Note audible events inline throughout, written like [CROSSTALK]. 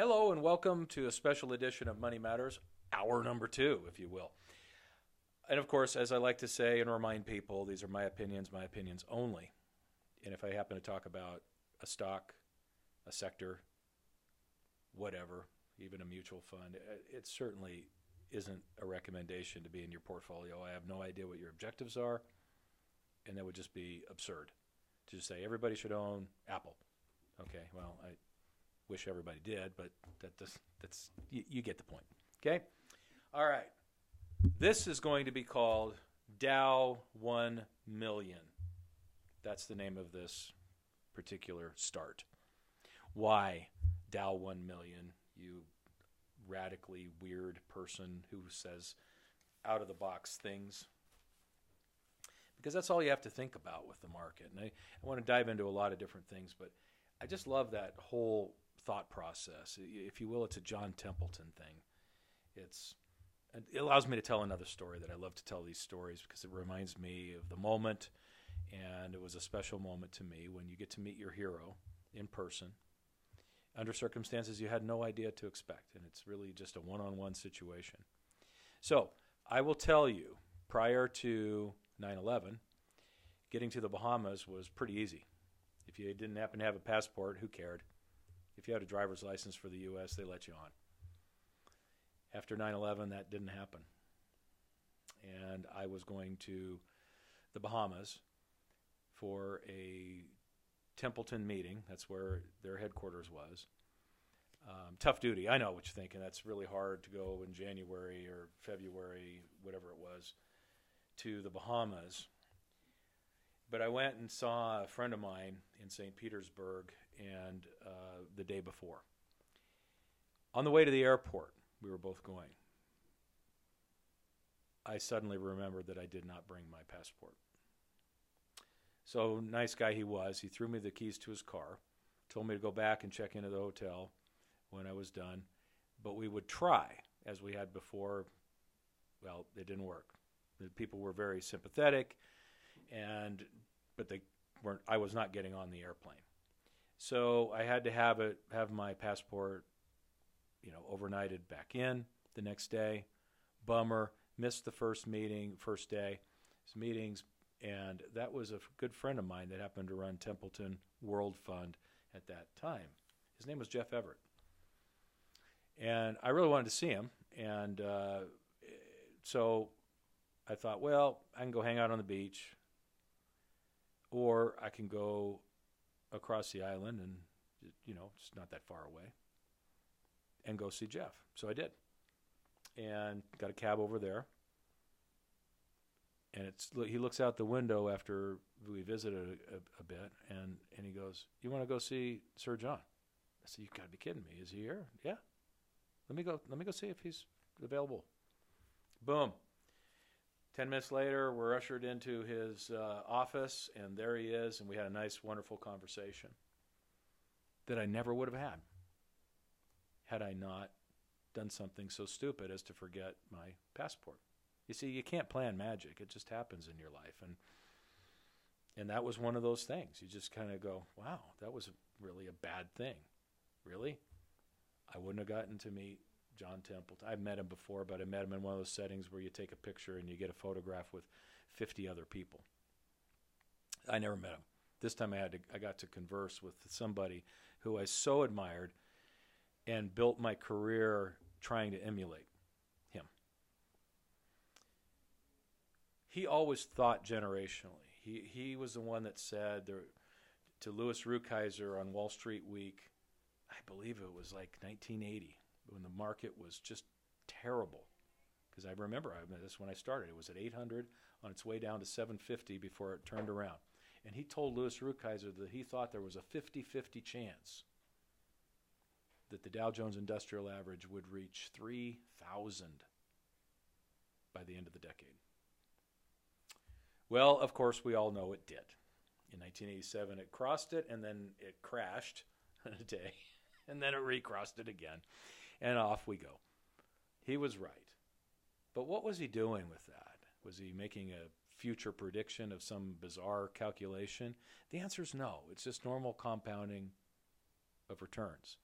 Hello and welcome to a special edition of Money Matters, hour number two, if you will. And of course, as I like to say and remind people, these are my opinions, my opinions only. And if I happen to talk about a stock, a sector, whatever, even a mutual fund, uh, it certainly isn't a recommendation to be in your portfolio. I have no idea what your objectives are, and that would just be absurd to just say everybody should own Apple. Okay, well, I wish everybody did, but that does, that's you, you get the point. Okay, all right. This is going to be called Dow One Million. That's the name of this particular start. Why Dow 1 million, you radically weird person who says out of the box things? Because that's all you have to think about with the market. And I, I want to dive into a lot of different things, but I just love that whole thought process. If you will, it's a John Templeton thing. It's it allows me to tell another story that I love to tell these stories because it reminds me of the moment and it was a special moment to me when you get to meet your hero in person under circumstances you had no idea to expect. And it's really just a one on one situation. So I will tell you, prior to 9 11, getting to the Bahamas was pretty easy. If you didn't happen to have a passport, who cared? If you had a driver's license for the U.S., they let you on. After 9 11, that didn't happen. And I was going to the Bahamas for a Templeton meeting. That's where their headquarters was. Um, tough duty. I know what you're thinking. That's really hard to go in January or February, whatever it was, to the Bahamas. But I went and saw a friend of mine in St. Petersburg and uh, the day before. On the way to the airport, we were both going. I suddenly remembered that I did not bring my passport. So nice guy he was. He threw me the keys to his car, told me to go back and check into the hotel when I was done. But we would try, as we had before. Well, it didn't work. The people were very sympathetic, and but they weren't. I was not getting on the airplane, so I had to have it have my passport, you know, overnighted back in the next day. Bummer. Missed the first meeting, first day. meetings, and that was a good friend of mine that happened to run Templeton World Fund at that time. His name was Jeff Everett. And I really wanted to see him. And uh, so I thought, well, I can go hang out on the beach, or I can go across the island and, you know, it's not that far away, and go see Jeff. So I did. And got a cab over there and it's he looks out the window after we visited a, a, a, bit, and and he goes, "You want to go see Sir John?" I said, "You got to be kidding me! Is he here?" Yeah. Let me go. Let me go see if he's available. Boom. Ten minutes later, we're ushered into his uh, office, and there he is, and we had a nice, wonderful conversation that I never would have had had I not done something so stupid as to forget my passport. You see, you can't plan magic. It just happens in your life. And and that was one of those things. You just kind of go, "Wow, that was really a bad thing." Really? I wouldn't have gotten to meet John Templeton. I've met him before, but I met him in one of those settings where you take a picture and you get a photograph with 50 other people. I never met him. This time I had to I got to converse with somebody who I so admired and built my career trying to emulate. Him. He always thought generationally. He he was the one that said there, to Louis Rukeyser on Wall Street Week, I believe it was like 1980 when the market was just terrible. Because I remember I this when I started. It was at 800 on its way down to 750 before it turned around. And he told Louis Rukeyser that he thought there was a 50-50 chance that the Dow Jones Industrial Average would reach 3,000 by the end of the decade. Well, of course, we all know it did. In 1987, it crossed it, and then it crashed in [LAUGHS] a day, and then it recrossed it again, and off we go. He was right. But what was he doing with that? Was he making a future prediction of some bizarre calculation? The answer is no. It's just normal compounding of returns.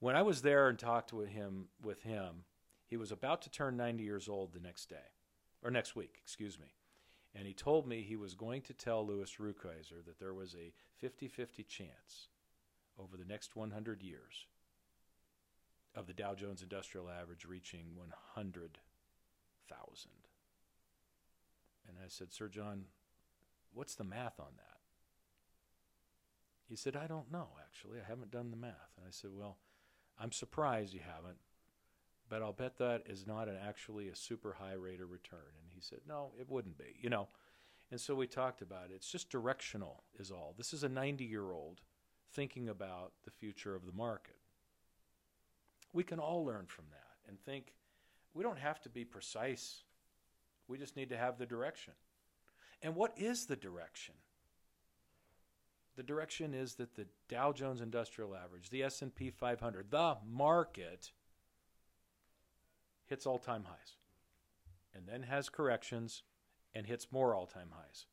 When I was there and talked with him, with him, he was about to turn 90 years old the next day, or next week, excuse me. And he told me he was going to tell Louis Rukeyser that there was a 50 50 chance over the next 100 years of the Dow Jones Industrial Average reaching 100,000. And I said, Sir John, what's the math on that? He said, I don't know, actually. I haven't done the math. And I said, Well, I'm surprised you haven't, but I'll bet that is not an, actually a super high rate of return. And he said, No, it wouldn't be, you know. And so we talked about it. It's just directional, is all. This is a 90 year old thinking about the future of the market. We can all learn from that and think we don't have to be precise. We just need to have the direction. And what is the direction? The direction is that the Dow Jones Industrial Average, the S&P 500, the market hits all-time highs and then has corrections and hits more all-time highs.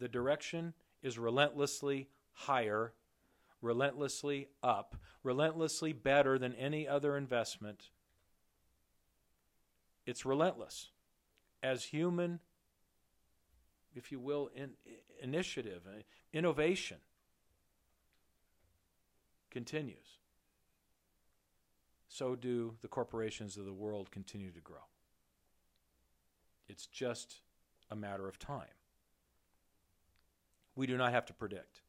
The direction is relentlessly higher, relentlessly up, relentlessly better than any other investment. It's relentless. As human if you will, in, initiative, uh, innovation continues. So do the corporations of the world continue to grow. It's just a matter of time. We do not have to predict.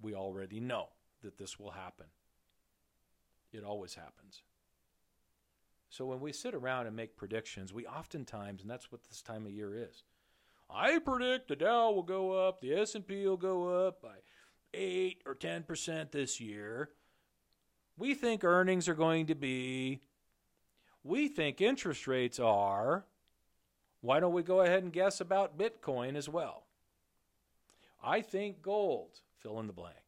We already know that this will happen. It always happens. So when we sit around and make predictions, we oftentimes, and that's what this time of year is, I predict the Dow will go up, the S&P will go up by 8 or 10% this year. We think earnings are going to be we think interest rates are why don't we go ahead and guess about Bitcoin as well? I think gold, fill in the blank.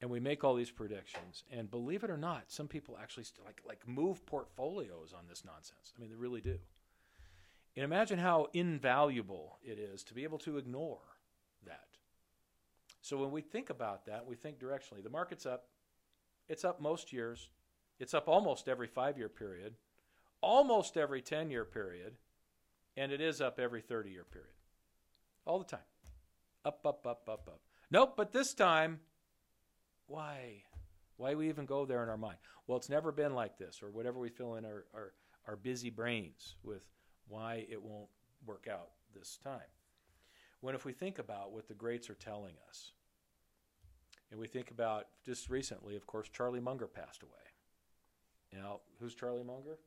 And we make all these predictions. And believe it or not, some people actually like like move portfolios on this nonsense. I mean, they really do. And imagine how invaluable it is to be able to ignore that. So when we think about that, we think directionally. The market's up. It's up most years. It's up almost every five year period, almost every 10 year period, and it is up every 30 year period. All the time. Up, up, up, up, up. Nope, but this time, why? Why we even go there in our mind? Well, it's never been like this, or whatever we fill in our, our, our busy brains with why it won't work out this time. When if we think about what the greats are telling us, and we think about just recently, of course, Charlie Munger passed away. Now, who's Charlie Munger?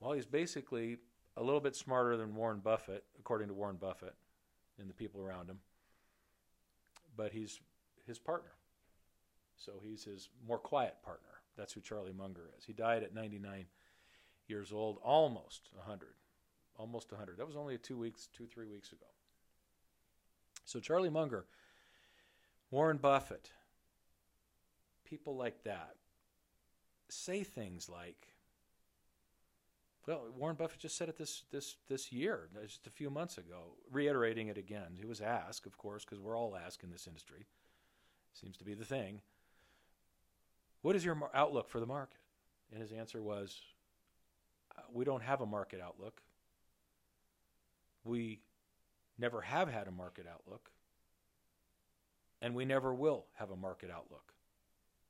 Well, he's basically a little bit smarter than Warren Buffett, according to Warren Buffett and the people around him. But he's his partner. So he's his more quiet partner. That's who Charlie Munger is. He died at 99 years old, almost 100 almost 100. That was only two weeks, two, three weeks ago. So Charlie Munger, Warren Buffett, people like that say things like, well, Warren Buffett just said it this this this year, just a few months ago, reiterating it again. He was asked, of course, because we're all asked in this industry. Seems to be the thing. What is your outlook for the market? And his answer was, uh, we don't have a market outlook. We never have had a market outlook, and we never will have a market outlook.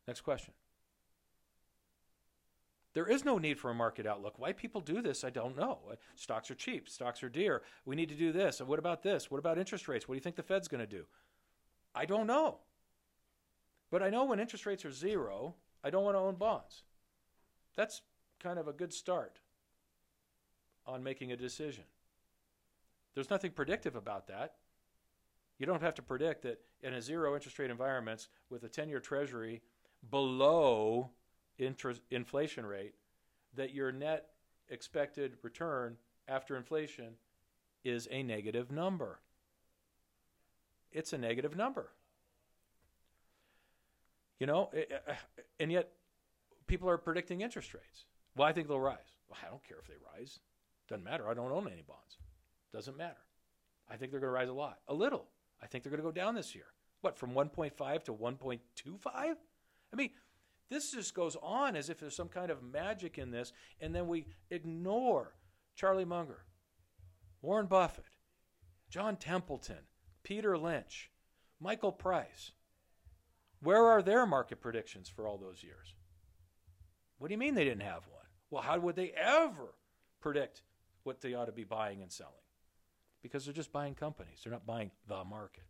Next question. There is no need for a market outlook. Why people do this, I don't know. Stocks are cheap, stocks are dear. We need to do this. And what about this? What about interest rates? What do you think the Fed's going to do? I don't know. But I know when interest rates are zero, I don't want to own bonds. That's kind of a good start on making a decision. There's nothing predictive about that. You don't have to predict that in a zero interest rate environment with a 10 year treasury below interest, inflation rate, that your net expected return after inflation is a negative number. It's a negative number. You know, eh, eh, eh, and yet people are predicting interest rates. Well, I think they'll rise. Well, I don't care if they rise. Doesn't matter. I don't own any bonds. Doesn't matter. I think they're going to rise a lot. A little. I think they're going to go down this year. What, from 1.5 to 1.25? I mean, this just goes on as if there's some kind of magic in this, and then we ignore Charlie Munger, Warren Buffett, John Templeton, Peter Lynch, Michael Price. Where are their market predictions for all those years? What do you mean they didn't have one? Well, how would they ever predict what they ought to be buying and selling? Because they're just buying companies, they're not buying the market.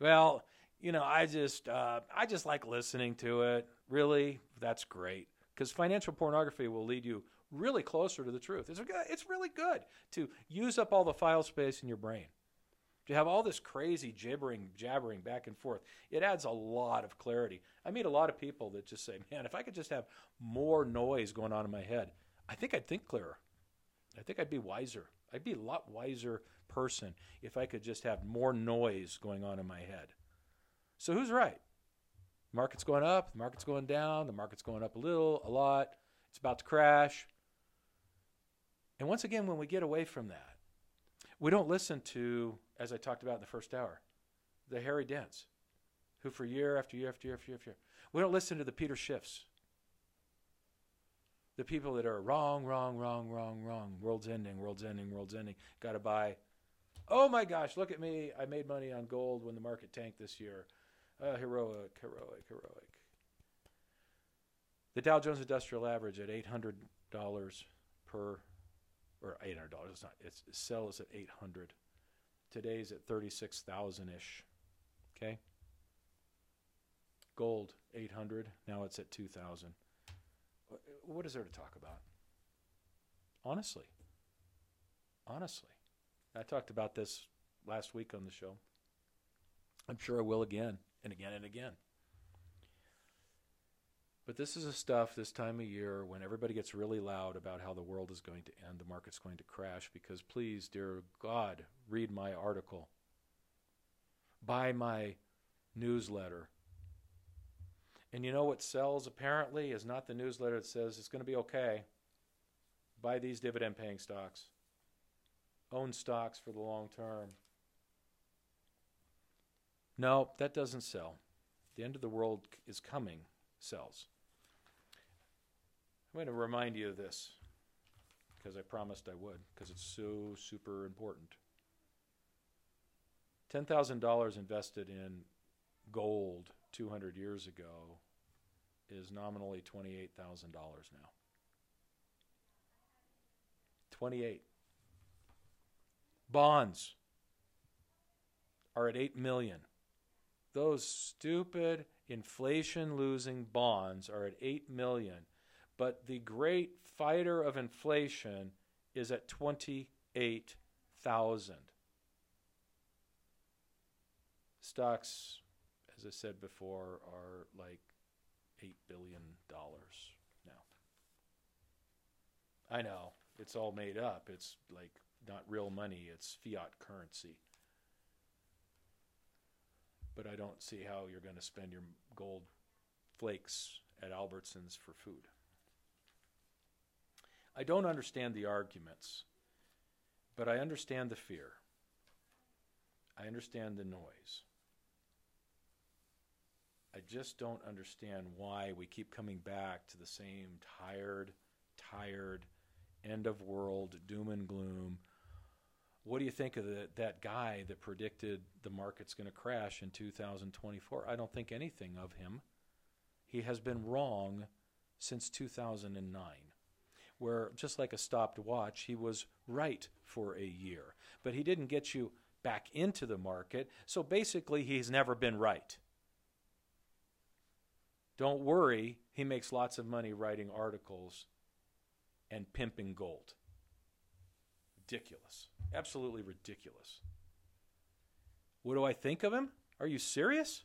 Well, you know, I just uh, I just like listening to it. Really, that's great because financial pornography will lead you really closer to the truth. It's it's really good to use up all the file space in your brain. To have all this crazy gibbering, jabbering back and forth, it adds a lot of clarity. I meet a lot of people that just say, "Man, if I could just have more noise going on in my head, I think I'd think clearer. I think I'd be wiser. I'd be a lot wiser person if I could just have more noise going on in my head." So who's right? Market's going up, the market's going down, the market's going up a little, a lot. It's about to crash. And once again, when we get away from that, we don't listen to, as I talked about in the first hour, the Harry Dents, who for year after year after year after year after year, we don't listen to the Peter Schiffs, the people that are wrong, wrong, wrong, wrong, wrong, world's ending, world's ending, world's ending, got to buy. Oh my gosh, look at me. I made money on gold when the market tanked this year. Uh, heroic, heroic, heroic. The Dow Jones Industrial Average at eight hundred dollars per, or eight hundred dollars. It's not. It's it sells at eight hundred. Today's at thirty six thousand ish. Okay. Gold eight hundred. Now it's at two thousand. What is there to talk about? Honestly. Honestly, I talked about this last week on the show. I'm sure I will again and again and again. But this is a stuff this time of year when everybody gets really loud about how the world is going to end, the market's going to crash, because please, dear God, read my article, buy my newsletter. And you know what sells apparently is not the newsletter that says it's going to be okay. Buy these dividend paying stocks, own stocks for the long term. No, that doesn't sell. The end of the world is coming sells. I'm going to remind you of this because I promised I would because it's so super important. $10,000 invested in gold 200 years ago is nominally $28,000 now. 28. Bonds are at 8 million. Those stupid inflation losing bonds are at 8 million, but the great fighter of inflation is at 28,000. Stocks, as I said before, are like 8 billion dollars now. I know, it's all made up. It's like not real money, it's fiat currency but I don't see how you're going to spend your gold flakes at Albertsons for food. I don't understand the arguments, but I understand the fear. I understand the noise. I just don't understand why we keep coming back to the same tired, tired, end of world, doom and gloom what do you think of the, that guy that predicted the market's going to crash in 2024? I don't think anything of him. He has been wrong since 2009, where just like a stopped watch, he was right for a year. But he didn't get you back into the market, so basically, he's never been right. Don't worry, he makes lots of money writing articles and pimping gold. Ridiculous. Absolutely ridiculous. What do I think of him? Are you serious?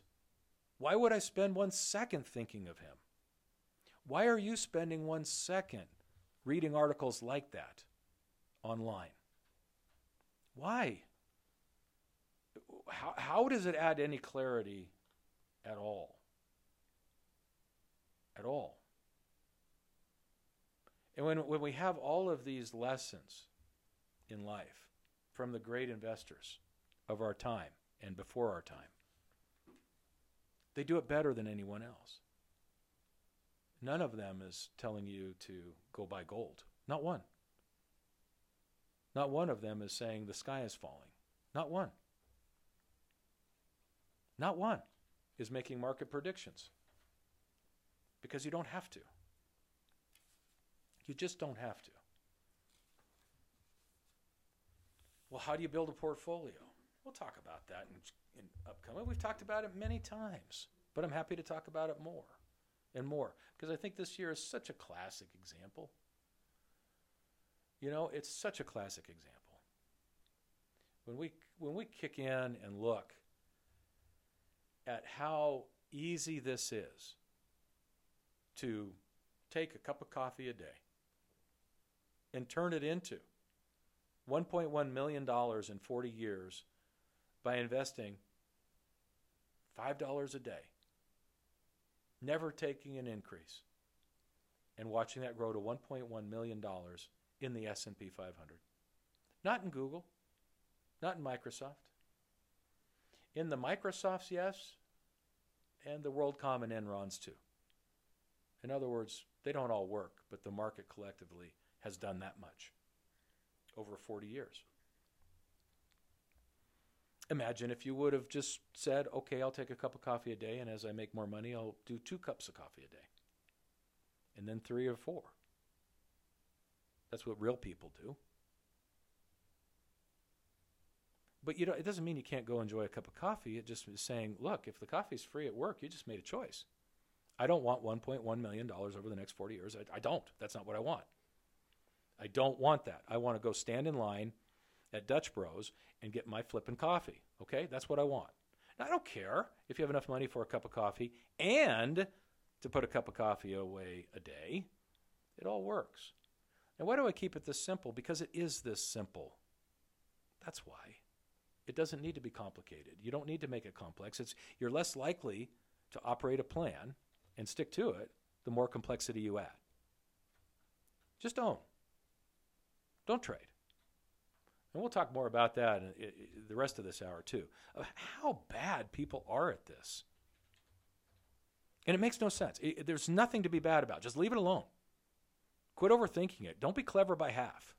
Why would I spend one second thinking of him? Why are you spending one second reading articles like that online? Why? How, how does it add any clarity at all? At all. And when, when we have all of these lessons in life, from the great investors of our time and before our time. They do it better than anyone else. None of them is telling you to go buy gold. Not one. Not one of them is saying the sky is falling. Not one. Not one is making market predictions. Because you don't have to. You just don't have to. Well, how do you build a portfolio? We'll talk about that in, in upcoming. We've talked about it many times, but I'm happy to talk about it more and more because I think this year is such a classic example. You know, it's such a classic example. When we when we kick in and look at how easy this is to take a cup of coffee a day and turn it into $1.1 million in 40 years by investing $5 a day, never taking an increase, and watching that grow to $1.1 million in the S&P 500. Not in Google, not in Microsoft. In the Microsofts, yes, and the WorldCom and Enrons too. In other words, they don't all work, but the market collectively has done that much over 40 years. Imagine if you would have just said, okay, I'll take a cup of coffee a day, and as I make more money, I'll do two cups of coffee a day, and then three or four. That's what real people do. But you know, it doesn't mean you can't go enjoy a cup of coffee. It just is saying, look, if the coffee's free at work, you just made a choice. I don't want $1.1 million over the next 40 years. I, I don't. That's not what I want. I don't want that. I want to go stand in line at Dutch Bros and get my flippin' coffee. Okay? That's what I want. Now, I don't care if you have enough money for a cup of coffee and to put a cup of coffee away a day. It all works. And why do I keep it this simple? Because it is this simple. That's why. It doesn't need to be complicated. You don't need to make it complex. It's you're less likely to operate a plan and stick to it the more complexity you add. Just don't. Don't trade. And we'll talk more about that in the rest of this hour, too, of how bad people are at this. And it makes no sense. It, there's nothing to be bad about. Just leave it alone. Quit overthinking it. Don't be clever by half.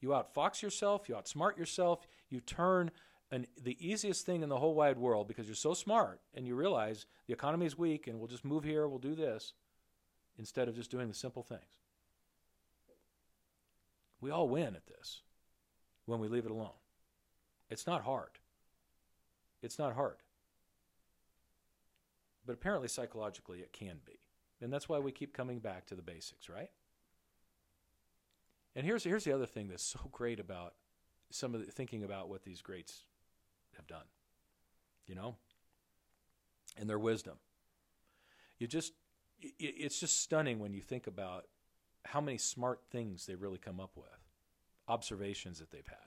You outfox yourself, you outsmart yourself, you turn an, the easiest thing in the whole wide world because you're so smart and you realize the economy is weak and we'll just move here, we'll do this, instead of just doing the simple things. We all win at this when we leave it alone. It's not hard. It's not hard. But apparently, psychologically, it can be. And that's why we keep coming back to the basics, right? And here's, here's the other thing that's so great about some of the thinking about what these greats have done, you know, and their wisdom. You just, it, it's just stunning when you think about how many smart things they really come up with, observations that they've had.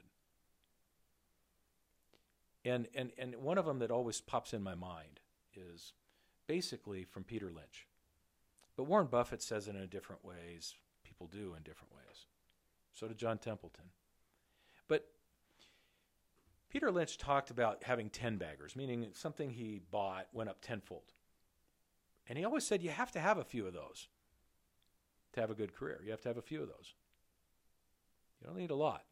And, and, and one of them that always pops in my mind is basically from Peter Lynch. But Warren Buffett says it in different ways. People do in different ways. So did John Templeton. But Peter Lynch talked about having 10 baggers, meaning something he bought went up tenfold. And he always said you have to have a few of those to have a good career. You have to have a few of those. You don't need a lot.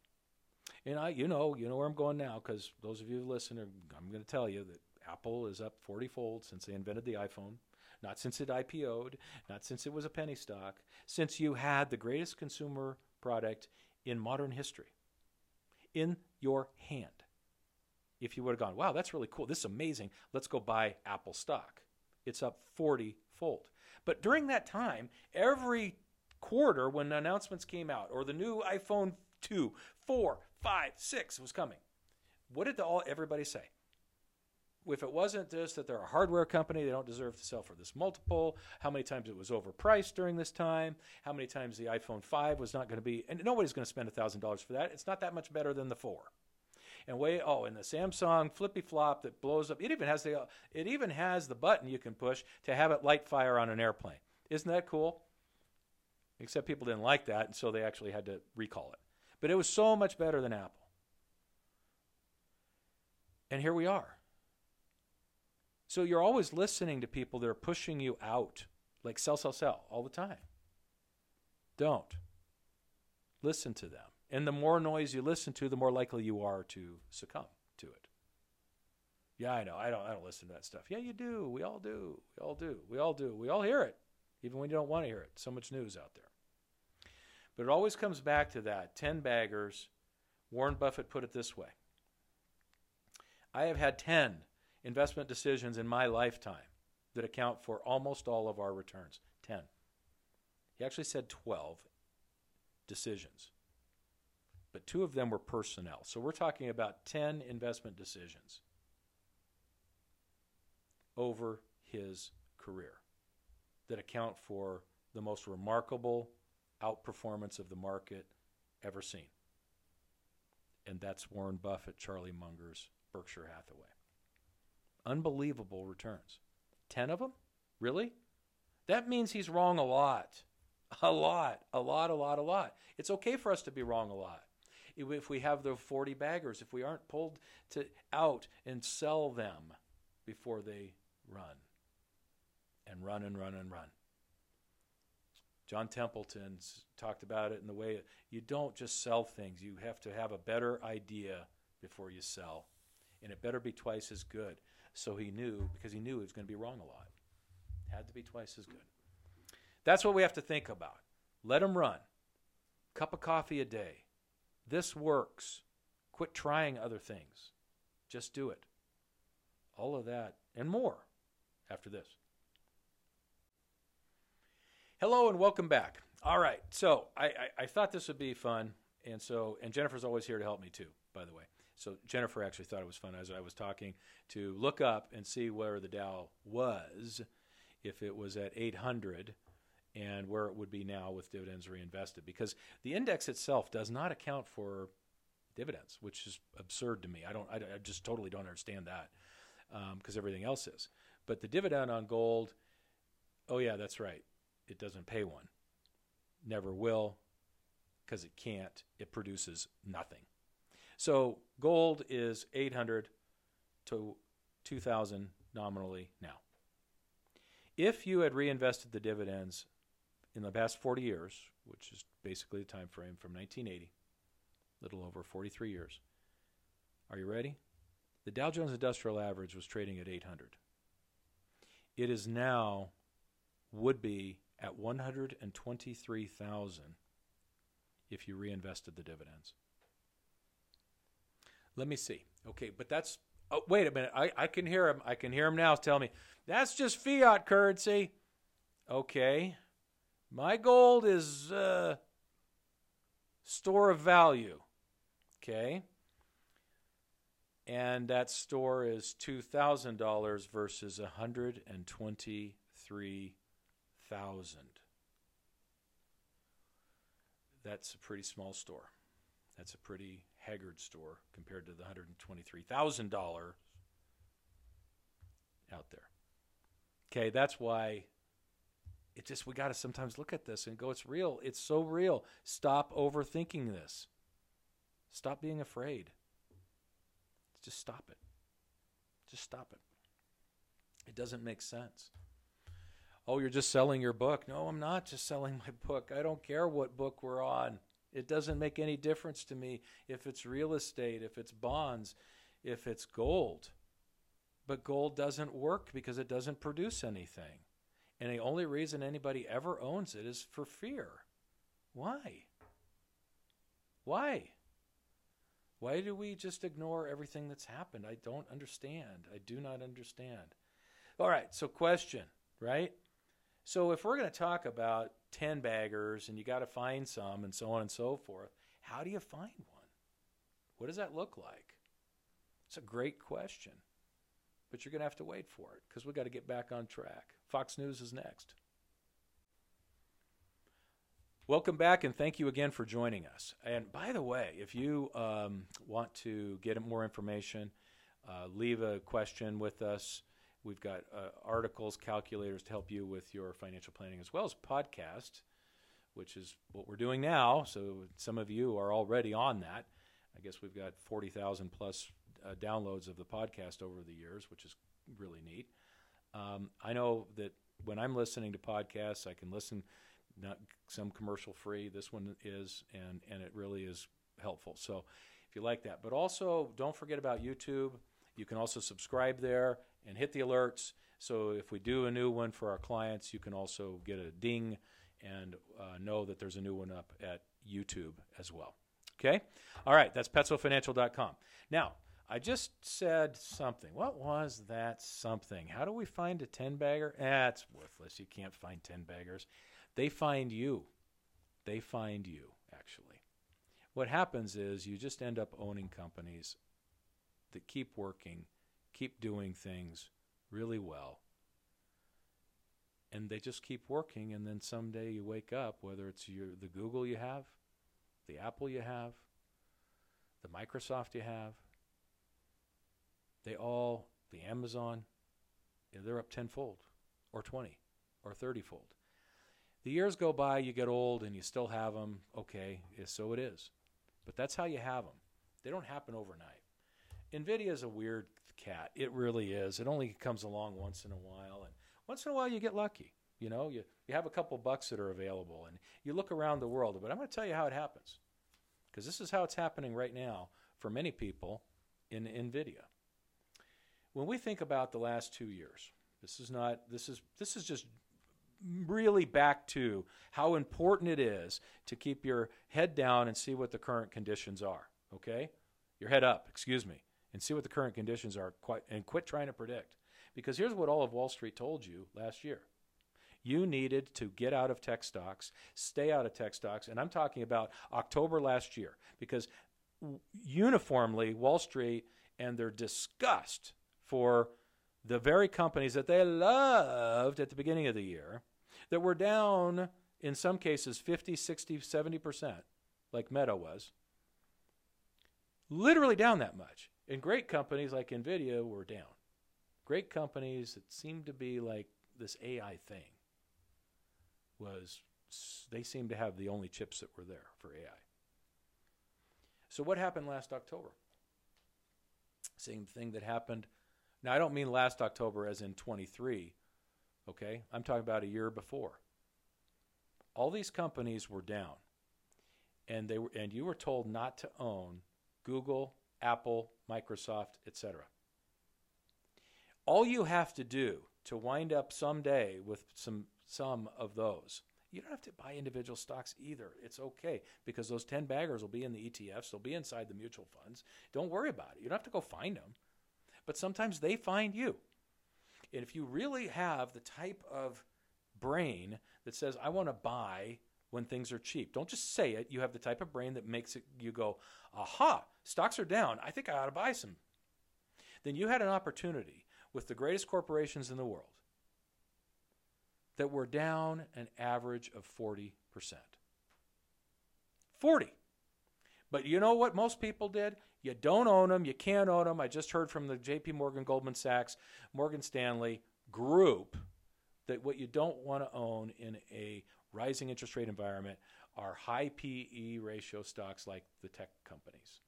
And I, you know, you know where I'm going now because those of you who listen, are, I'm going to tell you that Apple is up 40 fold since they invented the iPhone. Not since it IPO'd, not since it was a penny stock, since you had the greatest consumer product in modern history in your hand. If you would have gone, wow, that's really cool. This is amazing. Let's go buy Apple stock. It's up 40 fold. But during that time, every quarter when announcements came out or the new iPhone 2, 4, 5, 6 was coming. What did all everybody say? If it wasn't just that they're a hardware company, they don't deserve to sell for this multiple, how many times it was overpriced during this time, how many times the iPhone 5 was not going to be, and nobody's going to spend $1,000 for that. It's not that much better than the 4 and way oh and the Samsung flippy flop that blows up it even has the it even has the button you can push to have it light fire on an airplane isn't that cool Except people didn't like that, and so they actually had to recall it. But it was so much better than Apple. And here we are. So you're always listening to people that are pushing you out, like sell, sell, sell all the time. Don't. Listen to them. And the more noise you listen to, the more likely you are to succumb to it. Yeah, I know. I don't I don't listen to that stuff. Yeah, you do. We all do. We all do. We all do. We all hear it, even when you don't want to hear it. So much news out there. But it always comes back to that 10 baggers. Warren Buffett put it this way I have had 10 investment decisions in my lifetime that account for almost all of our returns. 10. He actually said 12 decisions, but two of them were personnel. So we're talking about 10 investment decisions over his career that account for the most remarkable outperformance of the market ever seen. And that's Warren Buffett, Charlie Munger's Berkshire Hathaway. Unbelievable returns. 10 of them? Really? That means he's wrong a lot. A lot, a lot, a lot, a lot. It's okay for us to be wrong a lot. If we have the 40 baggers, if we aren't pulled to out and sell them before they run and run and run and run. John Templeton's talked about it in the way you don't just sell things, you have to have a better idea before you sell. And it better be twice as good. So he knew, because he knew he was going to be wrong a lot. Had to be twice as good. That's what we have to think about. Let them run. Cup of coffee a day. This works. Quit trying other things. Just do it. All of that and more after this. Hello and welcome back. All right, so I, I, I, thought this would be fun, and so and Jennifer's always here to help me too. By the way, so Jennifer actually thought it was fun as I was talking to look up and see where the Dow was, if it was at 800, and where it would be now with dividends reinvested, because the index itself does not account for dividends, which is absurd to me. I don't, I, I just totally don't understand that because um, everything else is. But the dividend on gold, oh, yeah, that's right. It doesn't pay one. Never will because it can't. It produces nothing. So gold is 800 to 2000 nominally now. If you had reinvested the dividends in the past 40 years, which is basically the time frame from 1980, little over 43 years. Are you ready? The Dow Jones Industrial Average was trading at 800. It is now would be at 123,000 if you reinvested the dividends. Let me see. Okay, but that's oh wait a minute. I, I can hear him. I can hear him now tell me that's just fiat currency. Okay. My gold is uh, store of value. Okay and that store is two thousand dollars versus a hundred and twenty three thousand. That's a pretty small store. That's a pretty haggard store compared to the hundred and twenty three thousand dollars out there. Okay, that's why it just we got to sometimes look at this and go it's real. It's so real. Stop overthinking this. Stop being afraid. Just stop it. Just stop it. It doesn't make sense. Oh, you're just selling your book. No, I'm not just selling my book. I don't care what book we're on. It doesn't make any difference to me if it's real estate, if it's bonds, if it's gold. But gold doesn't work because it doesn't produce anything. And the only reason anybody ever owns it is for fear. Why? Why? Why do we just ignore everything that's happened? I don't understand. I do not understand. All right, so question, right? So if we're going to talk about 10 baggers and you got to find some and so on and so forth, how do you find one? What does that look like? It's a great question. But you're going to have to wait for it because we got to get back on track. Fox News is next. Welcome back, and thank you again for joining us. And by the way, if you um, want to get more information, uh, leave a question with us. We've got uh, articles, calculators to help you with your financial planning, as well as podcast, which is what we're doing now. So some of you are already on that. I guess we've got 40,000 plus uh, downloads of the podcast over the years, which is really neat. Um, I know that when I'm listening to podcasts, I can listen not some commercial free. This one is, and and it really is helpful. So if you like that, but also don't forget about YouTube. You can also subscribe there and hit the alerts. So if we do a new one for our clients, you can also get a ding and uh, know that there's a new one up at YouTube as well. Okay? All right, that's petsofinancial.com. Now, I just said something. What was that something? How do we find a 10 bagger? That's eh, worthless. You can't find 10 baggers. They find you. They find you, actually. What happens is you just end up owning companies that keep working, keep doing things really well. And they just keep working, and then someday you wake up, whether it's your, the Google you have, the Apple you have, the Microsoft you have, they all, the Amazon, they're up tenfold or 20 or 30 fold. The years go by, you get old, and you still have them. Okay, so it is. But that's how you have them. They don't happen overnight. NVIDIA is a weird cat. It really is. It only comes along once in a while, and once in a while you get lucky. You know, you, you have a couple bucks that are available, and you look around the world. But I'm going to tell you how it happens, because this is how it's happening right now for many people in NVIDIA. When we think about the last two years, this is not. This is this is just really back to how important it is to keep your head down and see what the current conditions are. Okay, your head up. Excuse me and see what the current conditions are and quit trying to predict. Because here's what all of Wall Street told you last year. You needed to get out of tech stocks, stay out of tech stocks, and I'm talking about October last year because uniformly Wall Street and their disgust for the very companies that they loved at the beginning of the year that were down in some cases 50, 60, 70%, like Meta was. Literally down that much. And great companies like NVIDIA were down. Great companies that seemed to be like this AI thing was they seemed to have the only chips that were there for AI. So what happened last October? Same thing that happened. Now I don't mean last October as in 23, okay? I'm talking about a year before. All these companies were down. And they were and you were told not to own Google, Apple, Microsoft, etc. All you have to do to wind up someday with some some of those, you don't have to buy individual stocks either. It's okay because those 10 baggers will be in the ETFs, they'll be inside the mutual funds. Don't worry about it. You don't have to go find them. But sometimes they find you. And if you really have the type of brain that says, I want to buy when things are cheap. Don't just say it. You have the type of brain that makes it you go, aha, stocks are down. I think I ought to buy some. Then you had an opportunity with the greatest corporations in the world that were down an average of 40%. 40. But you know what most people did? You don't own them, you can't own them. I just heard from the JP Morgan, Goldman Sachs, Morgan Stanley group that what you don't want to own in a rising interest rate environment are high PE ratio stocks like the tech companies.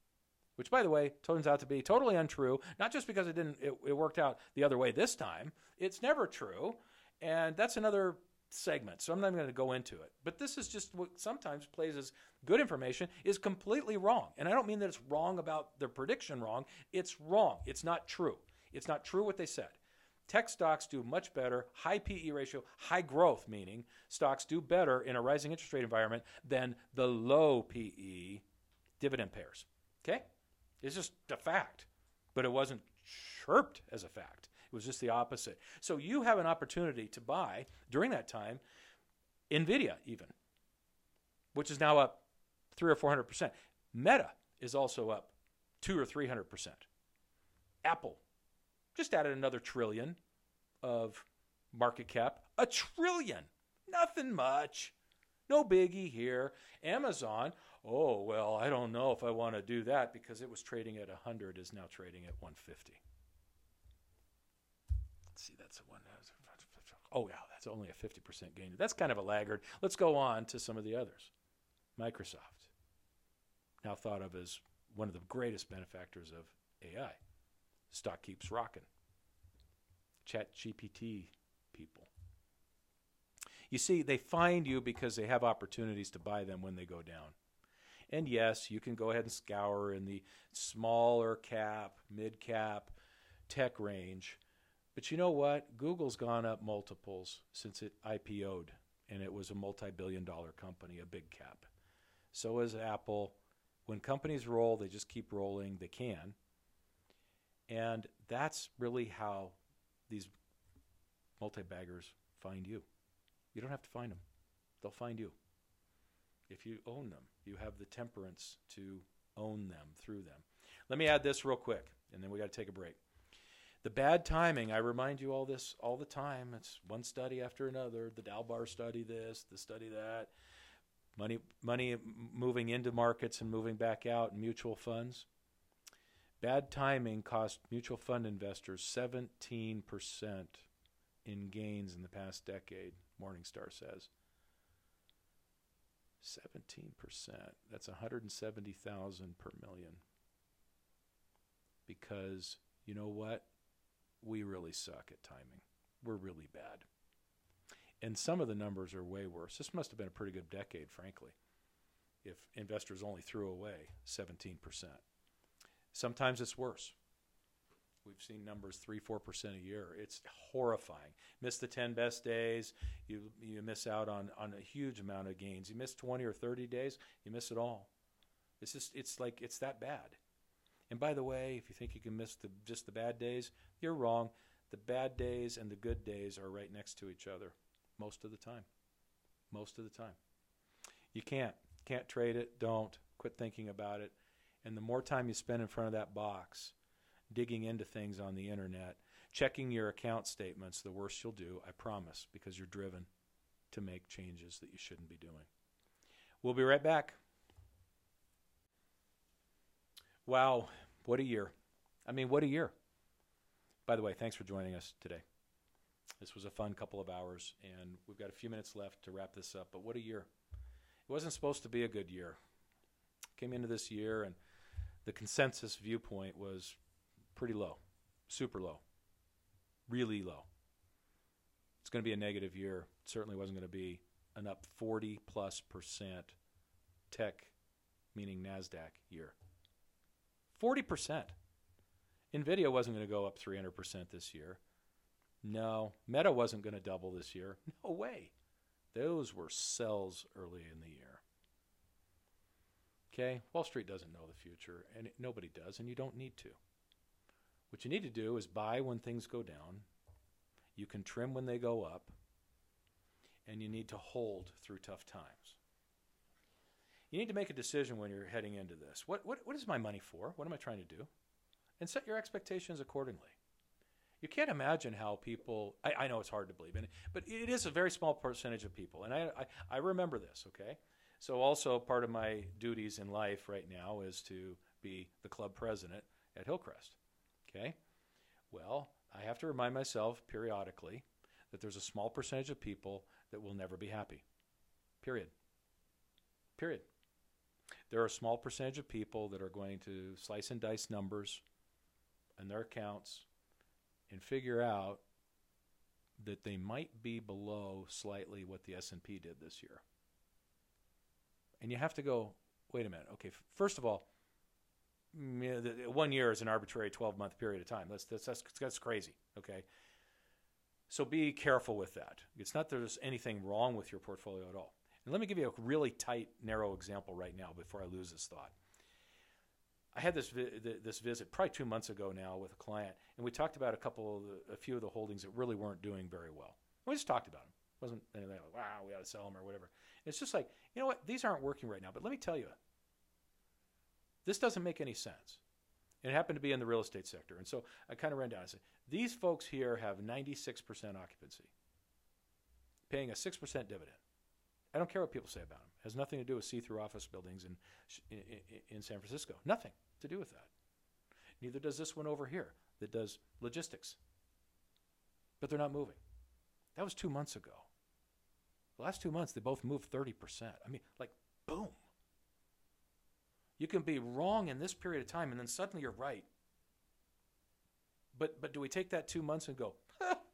Which, by the way, turns out to be totally untrue. Not just because it didn't, it, it worked out the other way this time. It's never true, and that's another segment. So I'm not going to go into it. But this is just what sometimes plays as good information is completely wrong. And I don't mean that it's wrong about the prediction wrong. It's wrong. It's not true. It's not true what they said. Tech stocks do much better, high PE ratio, high growth, meaning stocks do better in a rising interest rate environment than the low PE dividend payers. Okay? It's just a fact. But it wasn't chirped as a fact. It was just the opposite. So you have an opportunity to buy during that time Nvidia even, which is now up 3 or 400%. Meta is also up 2 or 300%. Apple just added another trillion of market cap. A trillion. Nothing much. No biggie here. Amazon, oh, well, I don't know if I want to do that because it was trading at 100 is now trading at 150. Let's see, that's a one. Oh, yeah, that's only a 50% gain. That's kind of a laggard. Let's go on to some of the others. Microsoft, now thought of as one of the greatest benefactors of AI. Stock keeps rocking. Chat GPT people. You see, they find you because they have opportunities to buy them when they go down. And yes, you can go ahead and scour in the smaller cap, mid cap, tech range. But you know what? Google's gone up multiples since it IPO'd, and it was a multi billion dollar company, a big cap. So is Apple. When companies roll, they just keep rolling. They can. And that's really how these multi baggers find you. You don't have to find them, they'll find you. If you own them, you have the temperance to own them through them. Let me add this real quick, and then we got to take a break. The bad timing, I remind you all this all the time. It's one study after another. The Dalbar study this, the study that. Money, money moving into markets and moving back out, and mutual funds. Bad timing cost mutual fund investors 17% in gains in the past decade, Morningstar says. 17%. That's 170,000 per million. Because you know what? We really suck at timing. We're really bad. And some of the numbers are way worse. This must have been a pretty good decade, frankly, if investors only threw away 17%. Sometimes it's worse. We've seen numbers three, four percent a year. It's horrifying. Miss the ten best days, you you miss out on on a huge amount of gains. You miss twenty or thirty days, you miss it all. It's just it's like it's that bad. And by the way, if you think you can miss the just the bad days, you're wrong. The bad days and the good days are right next to each other most of the time. Most of the time. You can't can't trade it. Don't quit thinking about it. And the more time you spend in front of that box, digging into things on the internet, checking your account statements, the worse you'll do, I promise, because you're driven to make changes that you shouldn't be doing. We'll be right back. Wow, what a year. I mean, what a year. By the way, thanks for joining us today. This was a fun couple of hours, and we've got a few minutes left to wrap this up, but what a year. It wasn't supposed to be a good year. Came into this year, and the consensus viewpoint was pretty low, super low, really low. It's going to be a negative year. It certainly wasn't going to be an up 40 plus percent tech, meaning NASDAQ year. 40%. NVIDIA wasn't going to go up 300% this year. No. Meta wasn't going to double this year. No way. Those were sells early in the year. Okay? Wall Street doesn't know the future, and it, nobody does, and you don't need to. What you need to do is buy when things go down. You can trim when they go up. And you need to hold through tough times. You need to make a decision when you're heading into this. What, what, what is my money for? What am I trying to do? And set your expectations accordingly. You can't imagine how people, I, I know it's hard to believe in, but it is a very small percentage of people. And I, I, I remember this, okay? So, also, part of my duties in life right now is to be the club president at Hillcrest. Okay? Well, I have to remind myself periodically that there's a small percentage of people that will never be happy. Period. Period. There are a small percentage of people that are going to slice and dice numbers and their accounts and figure out that they might be below slightly what the S&P did this year. And you have to go, wait a minute. Okay, first of all, mm, one year is an arbitrary 12 month period of time. That's, that's, that's, that's crazy. Okay. So be careful with that. It's not that there's anything wrong with your portfolio at all. And let me give you a really tight, narrow example right now before I lose this thought. I had this vi- this visit probably two months ago now with a client, and we talked about a couple the, a few of the holdings that really weren't doing very well. We just talked about them. It wasn't anything like wow, we got to sell them or whatever. It's just like you know what, these aren't working right now. But let me tell you, this doesn't make any sense. It happened to be in the real estate sector. And so I kind of ran down and said, these folks here have 96% occupancy, paying a 6% dividend. I don't care what people say about them. It has nothing to do with see-through office buildings in, in, in San Francisco. Nothing to do with that. Neither does this one over here that does logistics. But they're not moving. That was two months ago. Last two months, they both moved 30%. I mean, like, boom. You can be wrong in this period of time, and then suddenly you're right But but do we take that two months and go,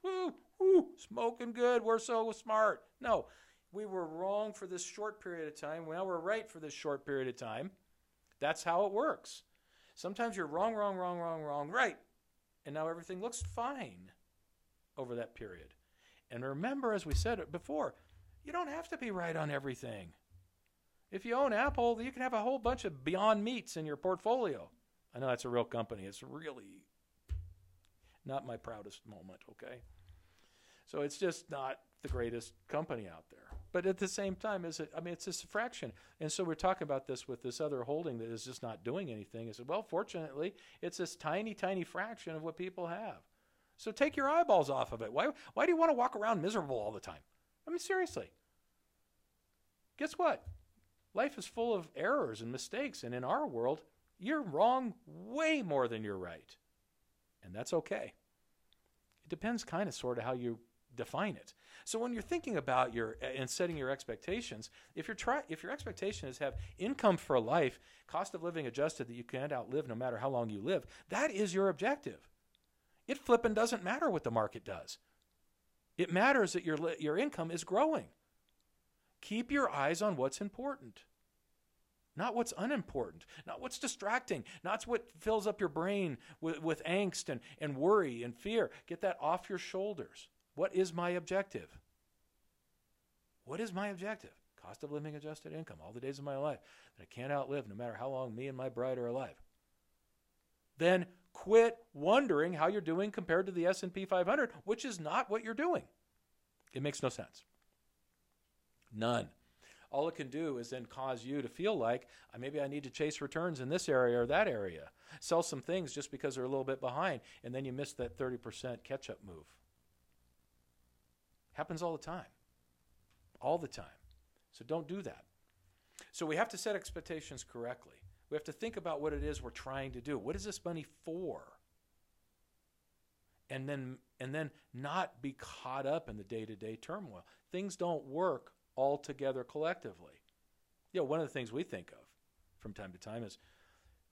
woo, woo, smoking good, we're so smart? No, we were wrong for this short period of time. Now we're right for this short period of time. That's how it works. Sometimes you're wrong, wrong, wrong, wrong, wrong, right. And now everything looks fine over that period. And remember, as we said before, you don't have to be right on everything. If you own Apple, you can have a whole bunch of Beyond Meats in your portfolio. I know that's a real company. It's really not my proudest moment, okay? So it's just not the greatest company out there. But at the same time, is it? I mean, it's just a fraction. And so we're talking about this with this other holding that is just not doing anything. I said, well, fortunately, it's this tiny, tiny fraction of what people have. So take your eyeballs off of it. Why? Why do you want to walk around miserable all the time? I mean, seriously. Guess what? Life is full of errors and mistakes, and in our world, you're wrong way more than you're right, and that's okay. It depends, kind of, sort of, how you define it. So when you're thinking about your and setting your expectations, if you're try if your expectation is have income for a life, cost of living adjusted that you can't outlive no matter how long you live, that is your objective. It flipping doesn't matter what the market does. It matters that your your income is growing. Keep your eyes on what's important. Not what's unimportant, not what's distracting, not what fills up your brain with, with angst and, and worry and fear. Get that off your shoulders. What is my objective? What is my objective? Cost of living adjusted income all the days of my life that I can't outlive no matter how long me and my bride are alive. Then quit wondering how you're doing compared to the S&P 500, which is not what you're doing. It makes no sense. None. All it can do is then cause you to feel like maybe I need to chase returns in this area or that area. Sell some things just because they're a little bit behind, and then you miss that 30% catch up move. Happens all the time. All the time. So don't do that. So we have to set expectations correctly. We have to think about what it is we're trying to do. What is this money for? And then and then not be caught up in the day-to-day turmoil. Things don't work all together collectively. You know, one of the things we think of from time to time is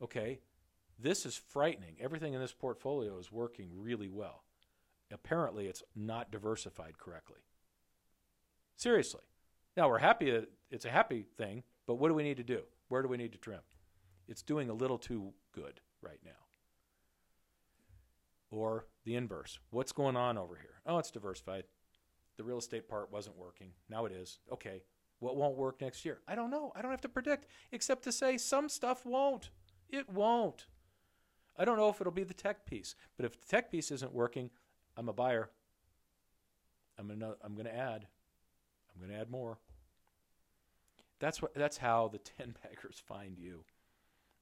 okay, this is frightening. Everything in this portfolio is working really well apparently it's not diversified correctly. Seriously. Now we're happy it's a happy thing, but what do we need to do? Where do we need to trim? It's doing a little too good right now. Or the inverse. What's going on over here? Oh, it's diversified. The real estate part wasn't working. Now it is. Okay. What won't work next year? I don't know. I don't have to predict except to say some stuff won't. It won't. I don't know if it'll be the tech piece, but if the tech piece isn't working, I'm a buyer. I'm gonna I'm gonna add. I'm gonna add more. That's what that's how the [LAUGHS] ten baggers find you.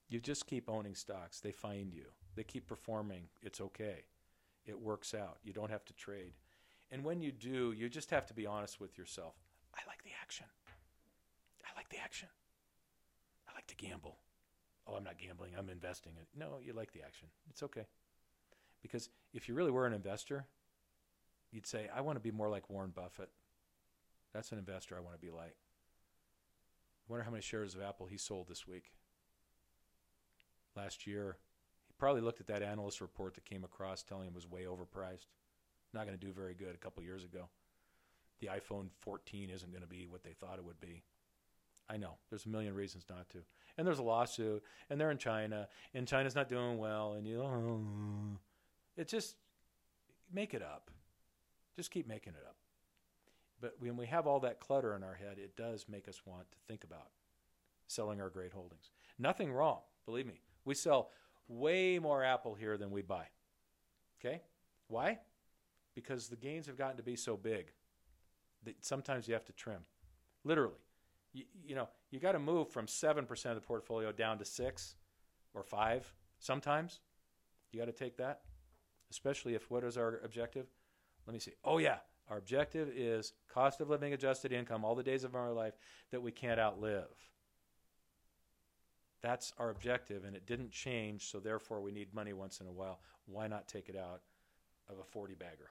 You just keep owning stocks. They find you. They keep performing. It's okay. It works out. You don't have to trade. And when you do, you just have to be honest with yourself. I like the action. I like the action. I like to gamble. Oh, I'm not gambling. I'm investing. No, you like the action. It's okay. Because if you really were an investor, you'd say, I want to be more like Warren Buffett. That's an investor I want to be like. I wonder how many shares of Apple he sold this week. Last year, he probably looked at that analyst report that came across telling him it was way overpriced. Not going to do very good a couple years ago. The iPhone 14 isn't going to be what they thought it would be. I know. There's a million reasons not to. And there's a lawsuit, and they're in China, and China's not doing well, and you. know, it just make it up. Just keep making it up. But when we have all that clutter in our head, it does make us want to think about selling our great holdings. Nothing wrong, believe me. We sell way more Apple here than we buy. Okay? Why? Because the gains have gotten to be so big that sometimes you have to trim. Literally. You, you know, you got to move from 7% of the portfolio down to 6 or 5 sometimes. You got to take that especially if what is our objective? Let me see. Oh, yeah. Our objective is cost of living adjusted income all the days of our life that we can't outlive. That's our objective, and it didn't change, so therefore we need money once in a while. Why not take it out of a 40 bagger?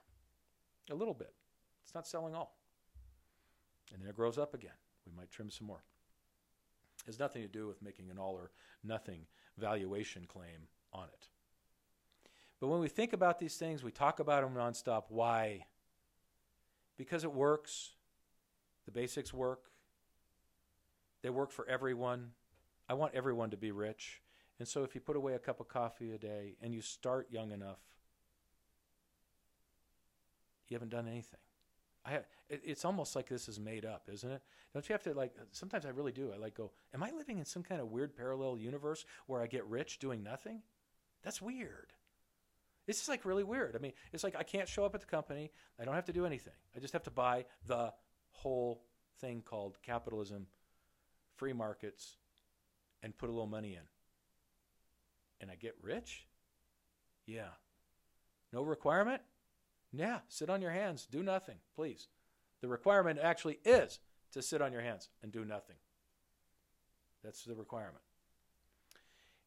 A little bit. It's not selling all. And then it grows up again. We might trim some more. It has nothing to do with making an all or nothing valuation claim on it. But when we think about these things, we talk about them nonstop. Why? Because it works. The basics work. They work for everyone. I want everyone to be rich. And so if you put away a cup of coffee a day and you start young enough, you haven't done anything. I, it, it's almost like this is made up, isn't it? Don't you have to like? Sometimes I really do. I like go. Am I living in some kind of weird parallel universe where I get rich doing nothing? That's weird. This is like really weird. I mean, it's like I can't show up at the company. I don't have to do anything. I just have to buy the whole thing called capitalism, free markets, and put a little money in. And I get rich? Yeah. No requirement? Yeah, sit on your hands, do nothing, please. The requirement actually is to sit on your hands and do nothing. That's the requirement.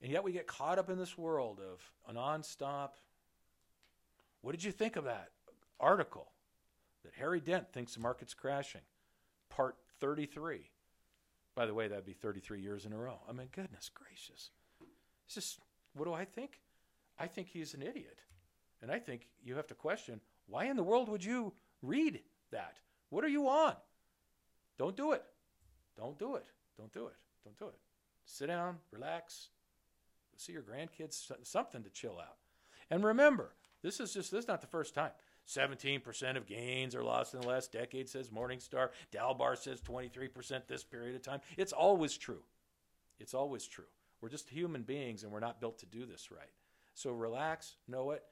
And yet we get caught up in this world of a nonstop. What did you think of that article that Harry Dent thinks the market's crashing? Part 33. By the way, that'd be 33 years in a row. I mean, goodness gracious. It's just, what do I think? I think he's an idiot. And I think you have to question why in the world would you read that? What are you on? Don't do it. Don't do it. Don't do it. Don't do it. Sit down, relax, see your grandkids, something to chill out. And remember, this is just this is not the first time. 17% of gains are lost in the last decade, says Morningstar. Dalbar says 23% this period of time. It's always true. It's always true. We're just human beings and we're not built to do this right. So relax, know it,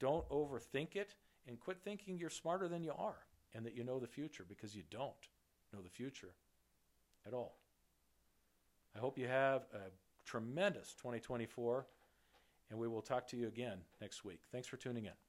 don't overthink it, and quit thinking you're smarter than you are and that you know the future because you don't know the future at all. I hope you have a tremendous 2024, and we will talk to you again next week. Thanks for tuning in.